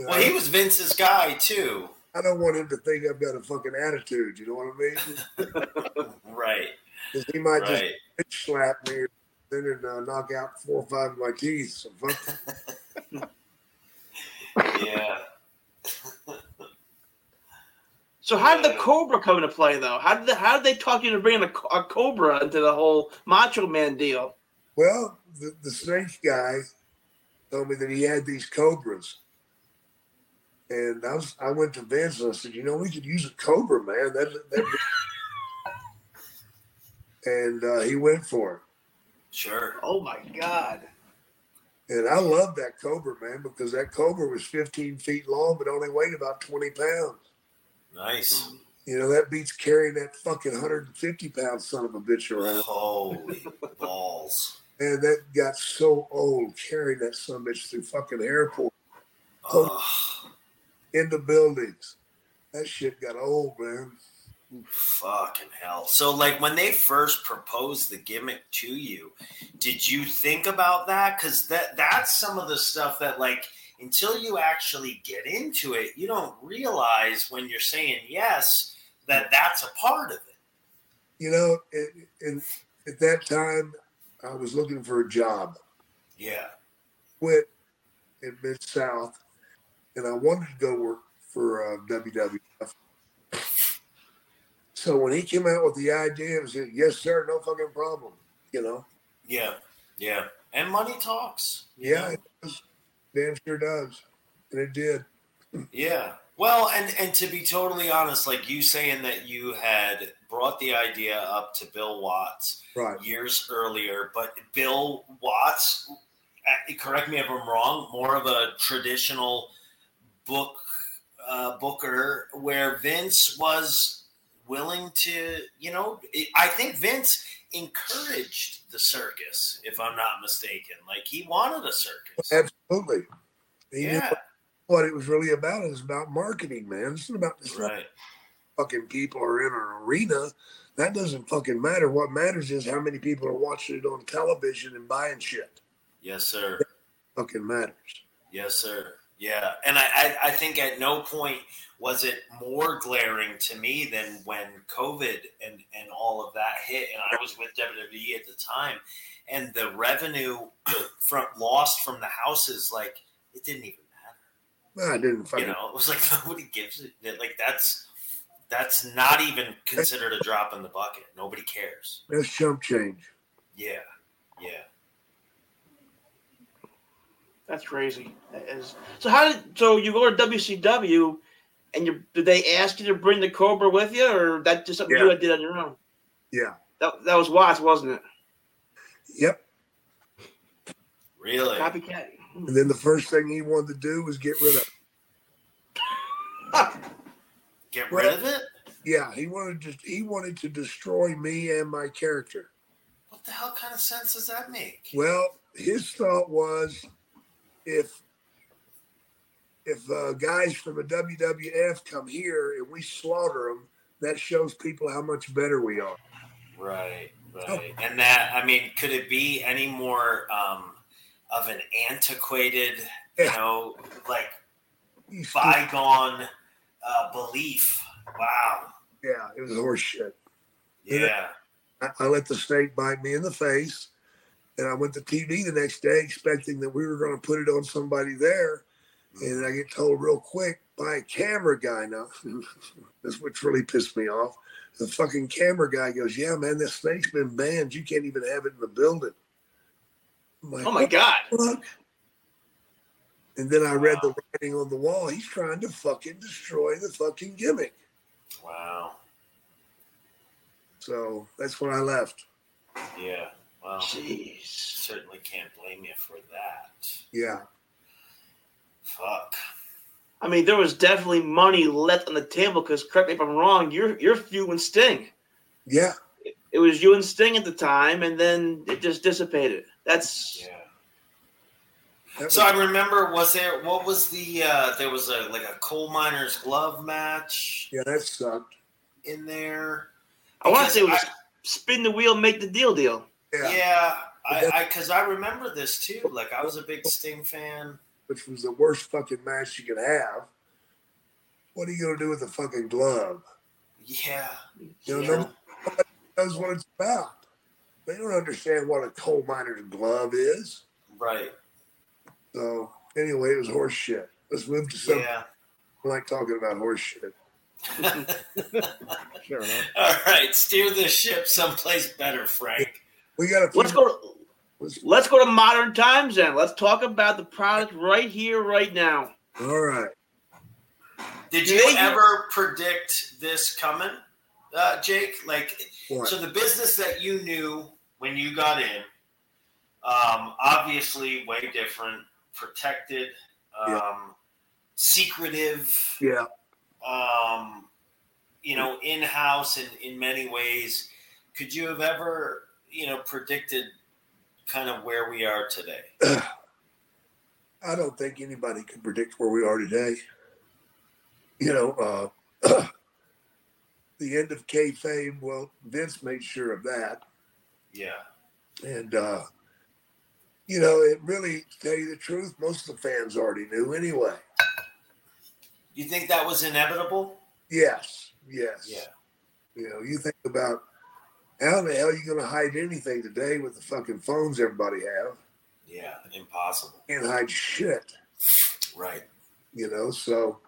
You Well, he was Vince's guy too. I don't want him to think I've got a fucking attitude. You know what I mean? Right. Because he might just Right. bitch slap me then and uh, knock out four or five of my teeth. So fuck. Yeah. So how did the Cobra come into play though? How did the, how did they talk you into bringing a, a Cobra into the whole Macho Man deal? Well, the, the snake guy told me that he had these cobras. And I was I went to Vince and I said, you know, we could use a cobra, man. That, that and uh, he went for it. Sure. Oh my God! And I love that cobra, man, because that cobra was 15 feet long, but only weighed about 20 pounds. Nice. You know, that beats carrying that fucking 150 pound son of a bitch around. Holy balls. And that got so old carrying that son of a bitch through fucking airport, Ugh. the buildings. That shit got old, man. Fucking hell. So, like, when they first proposed the gimmick to you, did you think about that? Because that that's some of the stuff that, like, until you actually get into it, you don't realize when you're saying yes that that's a part of it. You know, it, and at that time, I was looking for a job. Yeah. Quit in Mid South, and I wanted to go work for uh, WWF. So when he came out with the idea, it was like, yes, sir, no fucking problem. You know, Yeah. Yeah. And money talks. yeah, know? it does. damn sure does, and it did. Yeah. Well, and and to be totally honest, like you saying that you had brought the idea up to Bill Watts Right. years earlier, but Bill Watts, uh, correct me if I'm wrong, more of a traditional book uh, booker, where Vince was willing to, you know, I think Vince encouraged the circus, if I'm not mistaken. Like he wanted a circus. Absolutely. He Yeah. what it was really about. is about marketing, man. It's not about it's Right. fucking people are in an arena. That doesn't fucking matter. What matters is how many people are watching it on television and buying shit. Yes, sir. Fucking matters. Yes, sir. Yeah, and I, I, I think at no point was it more glaring to me than when COVID and, and all of that hit, and I was with WWE at the time, and the revenue from lost from the houses, like it didn't even matter. No, I didn't fucking. You know, it was like nobody gives it. Like that's that's not even considered a drop in the bucket. Nobody cares. That's chump change. Yeah, yeah. That's crazy. That is. So how did so you go to WCW, and you did they ask you to bring the Cobra with you, or that just something Yeah. you did on your own? Yeah. That that was Watts, wasn't it? Yep. Really? Copycat. Hmm. And then the first thing he wanted to do was get rid of. It. Get rid of it? Yeah, he wanted to. He wanted to destroy me and my character. What the hell kind of sense does that make? Well, his thought was, if if uh, guys from the WWF come here and we slaughter them, that shows people how much better we are. Right, Oh. right. And that, I mean, could it be any more um, of an antiquated, you know, like bygone uh, belief? Wow. yeah, it was horse shit. Yeah. I, I let the snake bite me in the face, and I went to TV the next day expecting that we were going to put it on somebody there, and I get told real quick by a camera guy. Now, That's which really pissed me off. The fucking camera guy goes, "Yeah, man, this snake's been banned. You can't even have it in the building." Like, Oh my God! fuck? And then I read the writing on the wall. He's trying to fucking destroy the fucking gimmick. Wow. So that's when I left. Yeah. Well, Jeez. certainly can't blame you for that. Yeah. Fuck. I mean, there was definitely money left on the table. Because correct me if I'm wrong, you're you're few and Sting. Yeah. It was you and Sting at the time, and then it just dissipated. That's Yeah. That So was- I remember, was there, what was the, uh, there was a, like a coal miner's glove match yeah, that sucked. in there. I want to say it was Because spin the wheel, make the deal, deal. Yeah. Yeah, I But I because I, remember this too. Like I was a big Sting fan. which was the worst fucking match you could have. What are you gonna do with a fucking glove? Yeah, You know, yeah. nobody knows what it's about. They don't understand what a coal miner's glove is. right. So anyway, it was horse shit. Let's move to something Yeah. I like talking about horse shit. Sure enough. All right, steer the ship someplace better, Frank. We got a few Let's go. To, let's- let's go to modern times then. Let's talk about the product right here, right now. all right. Did you they do- ever predict this coming, uh, Jake? Like, What? so the business that you knew when you got in, um, obviously way different, protected, um, Yeah. secretive, yeah. um, you know, in house in, in many ways. Could you have ever, you know, predicted kind of where we are today? I don't think anybody can predict where we are today. You know, uh, the end of kayfabe. Well, Vince made sure of that, Yeah. and uh, you know, it really, to tell you the truth, most of the fans already knew anyway. You think that was inevitable? Yes, yes. Yeah. You know, you think about how the hell are you going to hide anything today with the fucking phones everybody have? Yeah. Impossible. Can't hide shit. Right. you know so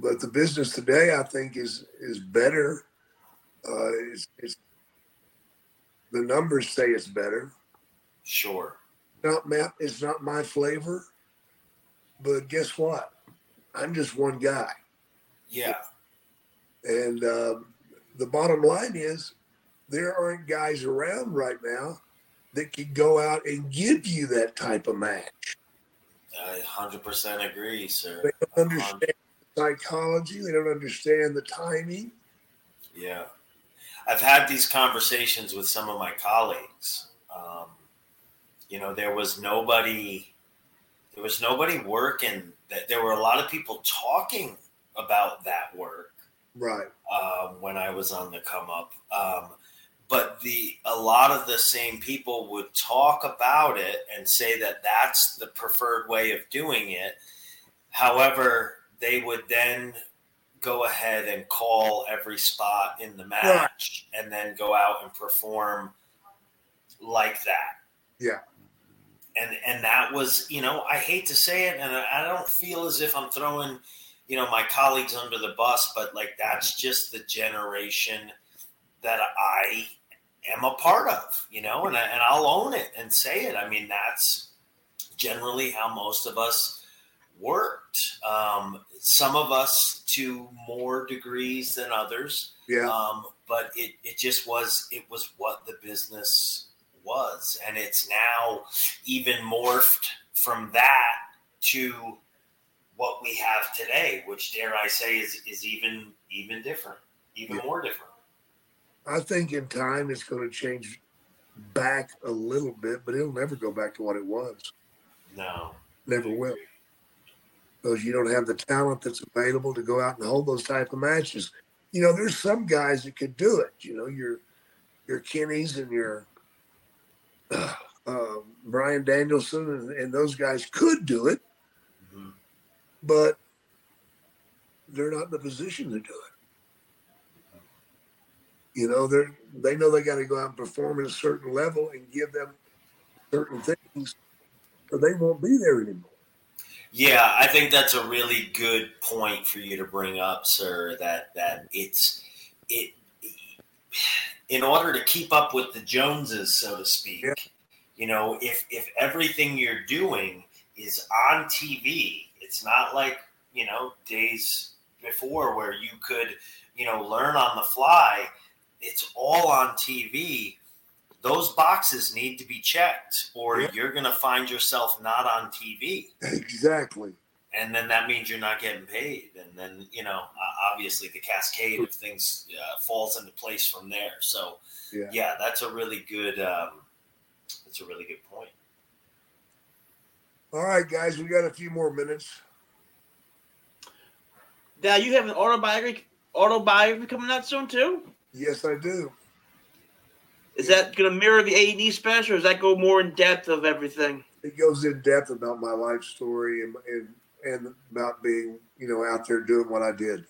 but the business today i think is is better uh it's, it's the numbers say it's better Sure. not ma- it's not my flavor but guess what i'm just one guy Yeah. and um, the bottom line is there aren't guys around right now that can go out and give you that type of match I 100% agree, sir. they don't understand psychology they don't understand the timing Yeah. I've had these conversations with some of my colleagues. Um, you know, there was nobody, there was nobody working. That there were a lot of people talking about that work right um, when I was on the come up. Um, but the a lot of the same people would talk about it and say that that's the preferred way of doing it. However, they would then go ahead and call every spot in the match and then go out and perform like that. Yeah. And and that was, you know, I hate to say it, and I don't feel as if I'm throwing, you know, my colleagues under the bus, but like that's just the generation that I am a part of, you know, and I, and I'll own it and say it. I mean, that's generally how most of us worked. Um, some of us to more degrees than others. Yeah. Um, but it, it just was it was what the business was, and it's now even morphed from that to what we have today, which dare I say is is even even different, even Yeah. more different. I think in time it's going to change back a little bit, but it'll never go back to what it was. No, Never will. Because you don't have the talent that's available to go out and hold those type of matches. You know, there's some guys that could do it. You know, your your Kenny's and your uh, uh, Bryan Danielson and, and those guys could do it, Mhm. but they're not in the position to do it. You know, they're they know they got to go out and perform at a certain level and give them certain things, or they won't be there anymore. Yeah, I think that's a really good point for you to bring up, sir. That that it's it in order to keep up with the Joneses, so to speak. Yeah. You know, if if everything you're doing is on TV, it's not like you know days before where you could you know learn on the fly. It's all on TV. Those boxes need to be checked, or Yeah. you're going to find yourself not on TV Exactly. and then that means you're not getting paid and then you know obviously the cascade of things uh, falls into place from there so Yeah. yeah, that's a really good um, that's a really good point All right, guys, we got a few more minutes. Now you have an autobiography autobiography coming out soon too. Yes, I do. Is that going to mirror the A and E special, or does that go more in depth of everything? It goes in depth about my life story and and, and about being, you know, out there doing what I did.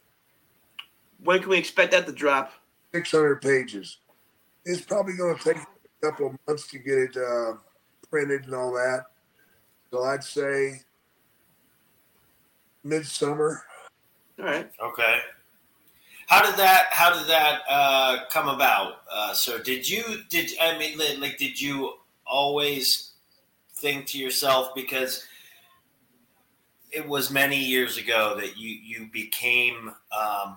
When can we expect that to drop? 600 pages. It's probably going to take a couple of months to get it uh, printed and all that. So I'd say midsummer. All right. okay how did that how did that uh, come about uh, so did you did i mean like did you always think to yourself because it was many years ago that you you became um,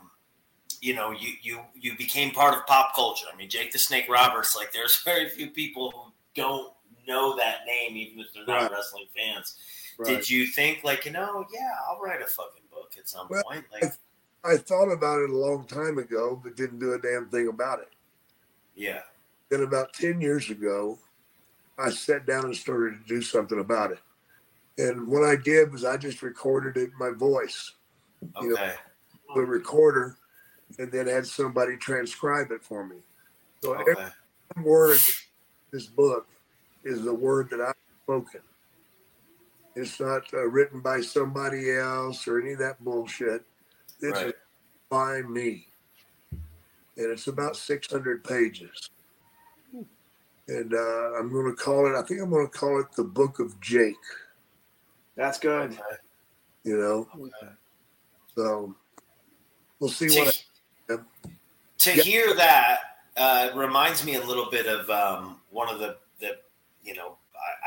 you know you you you became part of pop culture. I mean, Jake the Snake Roberts. Like, there's very few people who don't know that name, even if they're not Right. wrestling fans. Right. Did you think like you know, yeah, I'll write a fucking book at some Well, point? Like, I thought about it a long time ago, but didn't do a damn thing about it. yeah, Then about 10 years ago, I sat down and started to do something about it. And what I did was I just recorded it my voice, You know, the recorder, and then had somebody transcribe it for me. So every word in this book is the word that I've spoken. It's not uh, written by somebody else or any of that bullshit. It's right, by me. And it's about 600 pages. And uh, I'm going to call it, I think I'm going to call it the Book of Jake, That's good. you know? So we'll see to, what. I, to Yeah. hear that uh, reminds me a little bit of um, one of the, the you know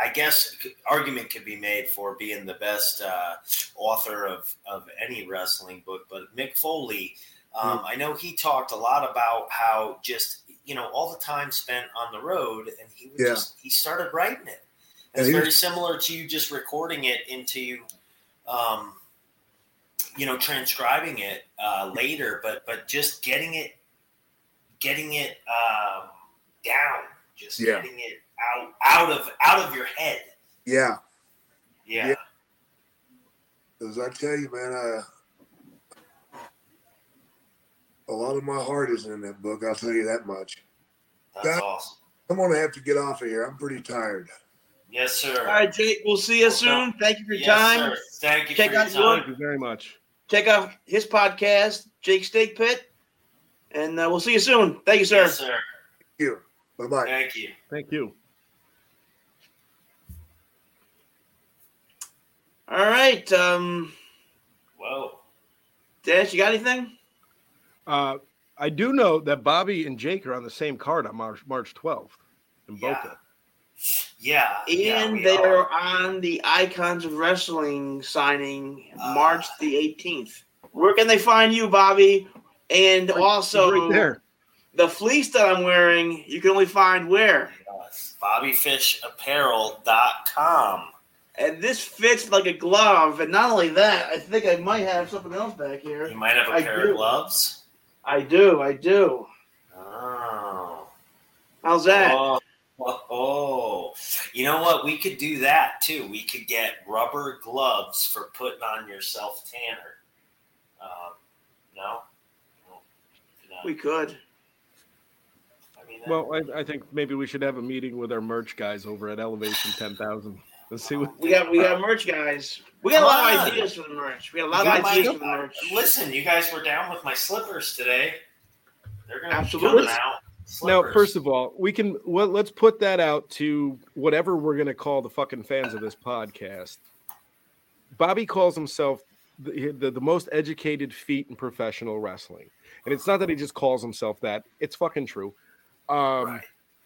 I, guess argument could be made for being the best uh, author of, of any wrestling book but mick foley um, i know he talked a lot about how just you know all the time spent on the road and he Yeah. just he started writing it it's he very was- similar to you just recording it into um, you know transcribing it uh, later but but just getting it getting it um, down just Yeah. getting it out out of out of your head yeah. yeah, Yeah. Because I tell you, man, uh, a lot of my heart is in that book. I'll tell you that much. that's That- awesome I'm going to have to get off of here. I'm pretty tired. Yes, sir. All right, Jake. We'll see you soon. Thank you for your yes, time. Sir. Thank you Check for your time. your- Thank you very much. Check out his podcast, Jake Snake Pit, and uh, we'll see you soon. Thank you, sir. Yes, sir. you. Bye bye. Thank you. Thank you. All right, um, Whoa. Dash, you got anything? Uh, I do know that Bobby and Jake are on the same card on March March 12th in Yeah. Boca. Yeah. yeah, And we they are. are on the Icons of Wrestling signing Ah. March the 18th. Where can they find you, Bobby? And also, right there. the fleece that I'm wearing, you can only find where? Yes. BobbyFishApparel.com. And this fits like a glove. And not only that, I think I might have something else back here. You might have a I pair do. of gloves. I do, I do. Oh. How's that? Oh, oh, oh. You know what? We could do that too. We could get rubber gloves for putting on your self tanner. Um, no? No. No. We could. I mean, that- Well, I, I think maybe we should have a meeting with our merch guys over at Elevation 10,000. Let's see what. We got we got merch, guys. We got a lot of ideas for the merch. We got a lot You got of my- ideas for the merch. Listen, you guys were down with my slippers today. They're going to be Absolutely. coming out. Now, first of all, we can well, let's put that out to whatever we're going to call the fucking fans of this podcast. Bobby calls himself the, the, the most educated feet in professional wrestling, and it's not that he just calls himself that; it's fucking true. Um, Right.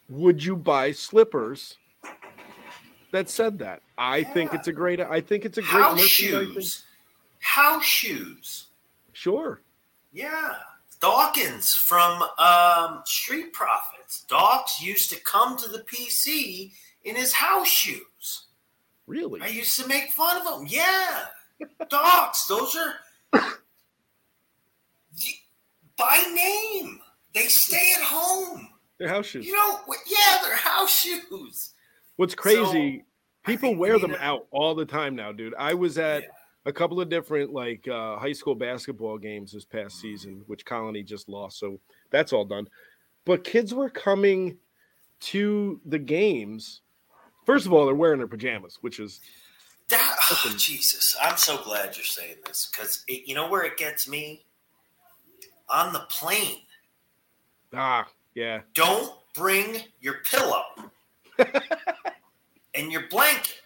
Would you buy slippers that said that? I think it's a great. I think it's a great house shoes. House shoes. Sure. Yeah. Dawkins from um, Street Profits. Dawkins used to come to the PC in his house shoes. Really? I used to make fun of him. Yeah. Dogs, those are by name. They stay at home. They're house shoes. You know, yeah, they're house shoes. What's crazy, I people wear them out all the time now, dude. I was at Yeah. a couple of different like uh, high school basketball games this past season, which Colony just lost, so that's all done. But kids were coming to the games. First of all, they're wearing their pajamas, which is That, oh, Jesus, I'm so glad you're saying this because you know where it gets me on the plane. ah, yeah, Don't bring your pillow and your blanket,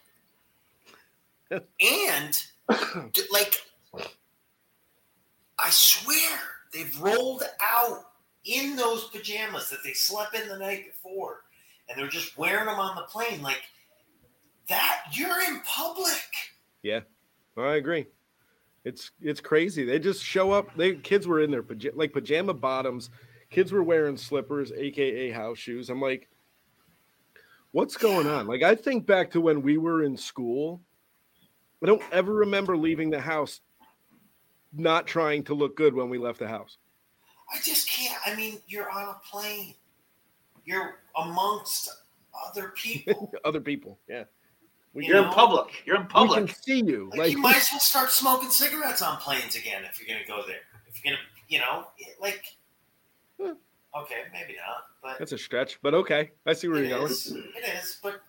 and like I swear they've rolled out in those pajamas that they slept in the night before, and they're just wearing them on the plane like that. You're in public. yeah. I agree. It's it's crazy. They just show up. They kids were in their like pajama bottoms. Kids were wearing slippers, aka house shoes. I'm like, what's going on? Like I think back to when we were in school. I don't ever remember leaving the house not trying to look good when we left the house. I just can't. I mean, you're on a plane. You're amongst other people. Other people, yeah. We, You're in public. You're in public. we can see you. Like, Like, you might as well start smoking cigarettes on planes again if you're going to go there. If you're going to, you know, like. Hmm. Okay, maybe not, but that's a stretch, but okay. I see where it you're going. is. It is, but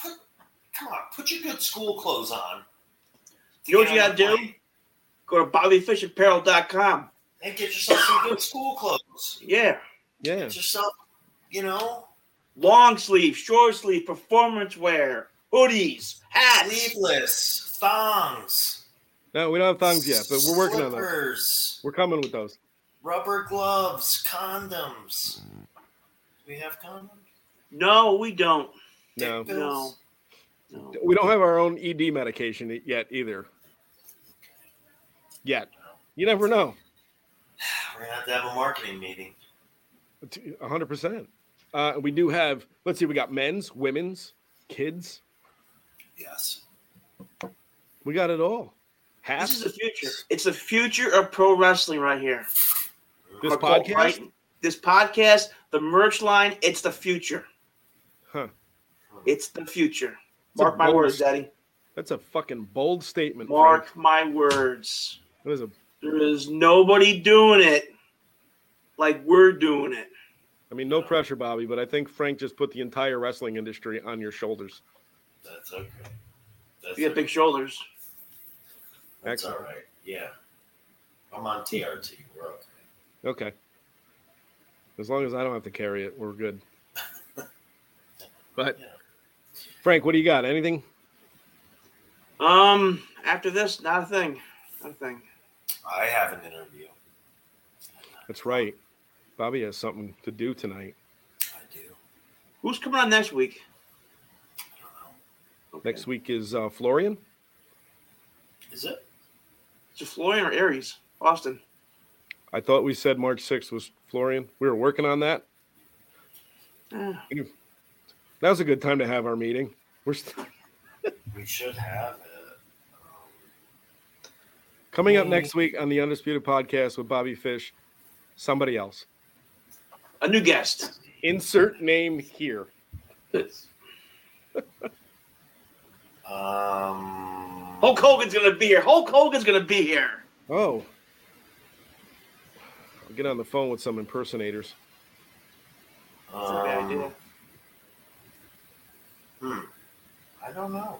put, come on, put your good school clothes on. You know what you gotta do? plane Go to BobbyFishApparel.com. And get yourself some good school clothes. Yeah. Yeah. Get yourself, you know, Long sleeve, short sleeve, performance wear, hoodies, hats. sleeveless, thongs. No, we don't have thongs yet, but we're working on those. We're coming with those. Rubber gloves, condoms. Do we have condoms? No, we don't. Dick No. No. We don't have our own ED medication yet either. Yet. You never know. We're gonna have to have a marketing meeting. A hundred percent. Uh, we do have. Let's see. We got men's, women's, kids. Yes. We got it all. Hats. This is the future. It's the future of pro wrestling right here. This McCall, podcast. right? This podcast, the merch line, it's the future. Huh. It's the future. It's a Mark my bold- words, Daddy. That's a fucking bold statement. Mark Frank. my words. That is a. There is nobody doing it like we're doing it. I mean, no pressure, Bobby, but I think Frank just put the entire wrestling industry on your shoulders. That's okay. That's, You got big shoulders. that's all Excellent. right. Yeah. I'm on TRT. We're okay. Okay. As long as I don't have to carry it, we're good. But Yeah. Frank, what do you got? Anything? Um, after this, not a thing. Not a thing. I have an interview. That's right. Bobby has something to do tonight. I do. Who's coming on next week? I don't know. Okay. Next week is uh, Florian. Is it? Is it Florian or Aries? Austin. I thought we said March 6th was Florian. We were working on that. That was a good time to have our meeting. We're st- We should have it. Um, coming up next week on the Undisputed Podcast with Bobby Fish. Somebody else. a new guest. Insert name here. um, Hulk Hogan's gonna be here. Hulk Hogan's gonna be here. Oh. I'll get on the phone with some impersonators. That's a bad um, idea. Hmm. I don't know.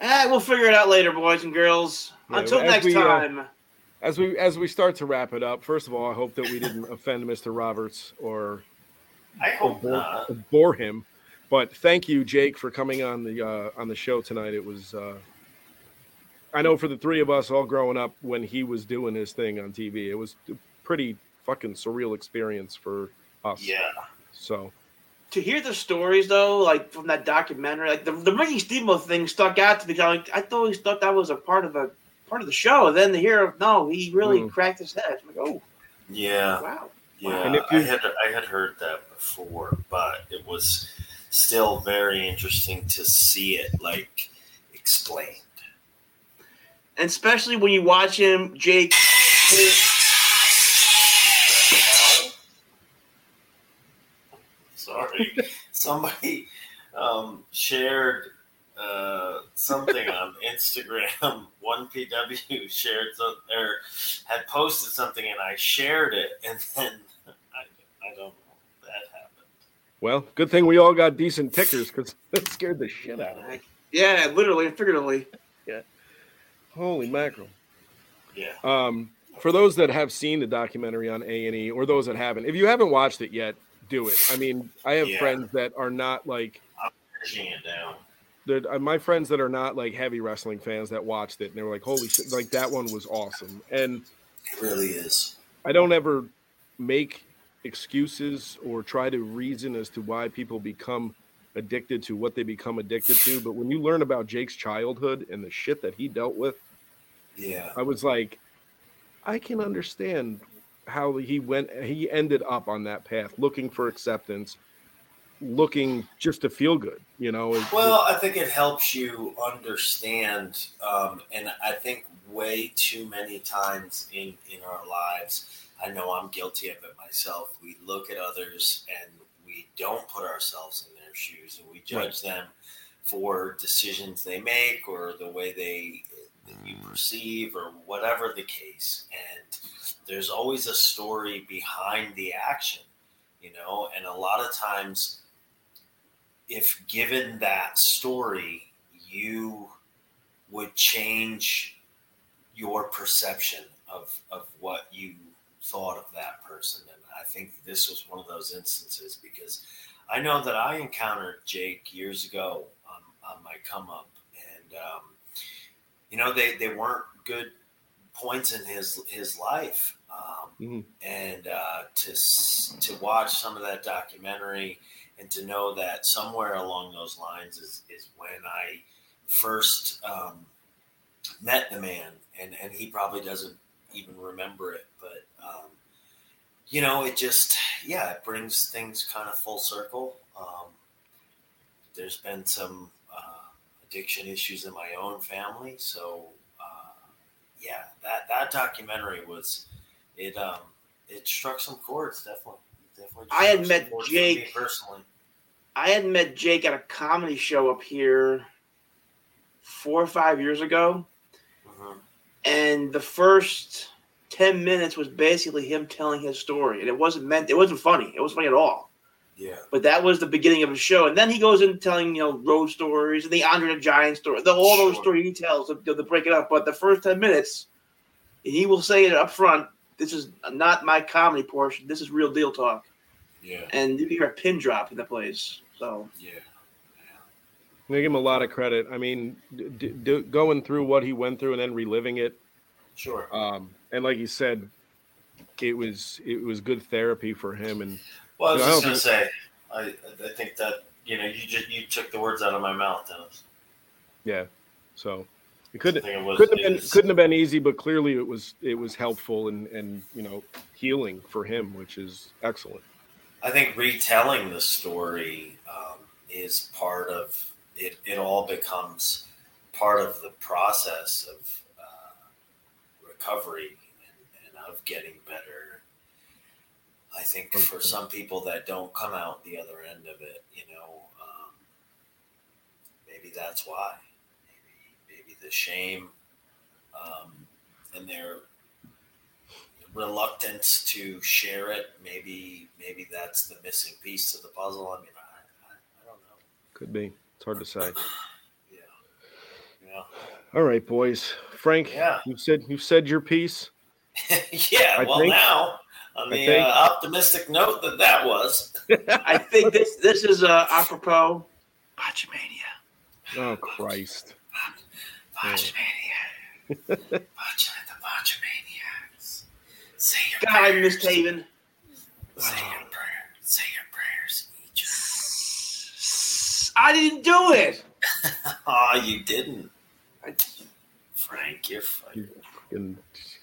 Eh, we'll figure it out later, boys and girls. Yeah, Until as next we, uh, time. As we as we start to wrap it up, first of all, I hope that we didn't offend Mr. Roberts or I or hope bore, not. or bore him. But thank you, Jake, for coming on the uh, on the show tonight. It was uh, I know for the three of us all growing up when he was doing his thing on TV, it was a pretty fucking surreal experience for us. Yeah. So to hear the stories though, like from that documentary, like the the Ricky Steamboat thing stuck out to me. Like, I always thought that was a part of the part of the show. And then to hear no, he really Mm. cracked his head. I'm like, oh Yeah. wow. Yeah. And if I had I had heard that before, but it was still very interesting to see it like explained. And especially when you watch him, Jake. Sorry, somebody um, shared uh, something on Instagram. One PW shared some, or had posted something, and I shared it, and then I, I don't know that happened. well, good thing we all got decent tickers because it scared the shit out of me. Yeah, literally and figuratively. Holy mackerel! Yeah, Um, for those that have seen the documentary on A and E, or those that haven't, if you haven't watched it yet, do it. I mean, I have Yeah. friends that are not like pushing it down. uh, my friends that are not like heavy wrestling fans that watched it and they were like, "Holy shit!" Like that one was awesome. And It really is. I don't ever make excuses or try to reason as to why people become addicted to what they become addicted to. But when you learn about Jake's childhood and the shit that he dealt with, Yeah, I was like, I can understand how he went. He ended up on that path, looking for acceptance, looking just to feel good. You know. It- Well, I think it helps you understand, um, and I think way too many times in in our lives, I know I'm guilty of it myself. We look at others and we don't put ourselves in their shoes, and we judge them for decisions they make or the way they that you mm. perceive or whatever the case. And there's always a story behind the action, you know, and a lot of times if given that story, you would change your perception of, of what you thought of that person. And I think this was one of those instances because I know that I encountered Jake years ago on, on my come up. And, um, you know, they, they weren't good points in his, his life. Um, Mhm. And uh, to, to watch some of that documentary, and to know that somewhere along those lines is, is when I first um, met the man, and, and he probably doesn't even remember it, but um, you know, it just yeah, it brings things kind of full circle. Um, there's been some uh, addiction issues in my own family, so uh, yeah, that that documentary was it. Um, it struck some chords, definitely. Definitely I had met chords for me Jake- personally. I had met Jake at a comedy show up here four or five years ago, Mhm. and the first ten minutes was basically him telling his story, and it wasn't meant. It wasn't funny. It wasn't funny at all. Yeah. But that was the beginning of his show, and then he goes in telling you know road stories and the Andre the Giant story, the, all those Sure. stories he tells to, to break it up. But the first ten minutes, he will say it up front. This is not my comedy portion. This is real deal talk, Yeah. and you hear a pin drop in the place. So Yeah. They give him a lot of credit. I mean, d- d- d- going through what he went through and then reliving it, Sure. um, and like you said, it was it was good therapy for him. And Well, I was You know, just don't gonna say, I I think that you know you just you took the words out of my mouth, Dennis. yeah, so it couldn't it was, couldn't have been was- couldn't have been easy, but clearly it was it was helpful and and you know healing for him, which is excellent. I think retelling the story um, is part of it. It all becomes part of the process of recovery and, and of getting better. I think for some people that don't come out the other end of it, you know, um, maybe that's why. Maybe maybe the shame um, and their reluctance to share it. Maybe maybe that's the missing piece to the puzzle. I mean, I, I, I don't know. Could be. It's hard to say. Yeah, yeah, All right, boys. Frank, Yeah. you said you've said your piece. yeah. I well, think- now on the uh, optimistic note that that was. I think this this is uh, apropos Botchamania. Oh Christ! Botchamania. Botch the Botchamaniacs. Say your God, I prayers. missed Haven. Say your prayer. Say your prayers. Each. I didn't do it. Oh, you didn't, I, Frank. You're funny.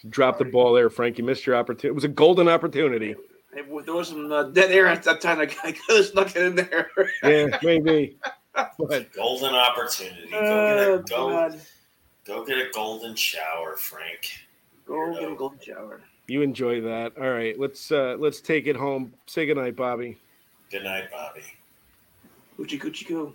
Drop the ball there, Frank. You missed your opportunity. It was a golden opportunity. it- there was some uh, dead air at that time. I, I could have snuck it in there. Yeah, maybe. But Golden opportunity. Go Oh, get a go. Go get a golden shower, Frank. Go get a golden shower. you enjoy that. All right, let's uh let's take it home. Say goodnight, Bobby. Good night, Bobby. Hoochie coochie coo.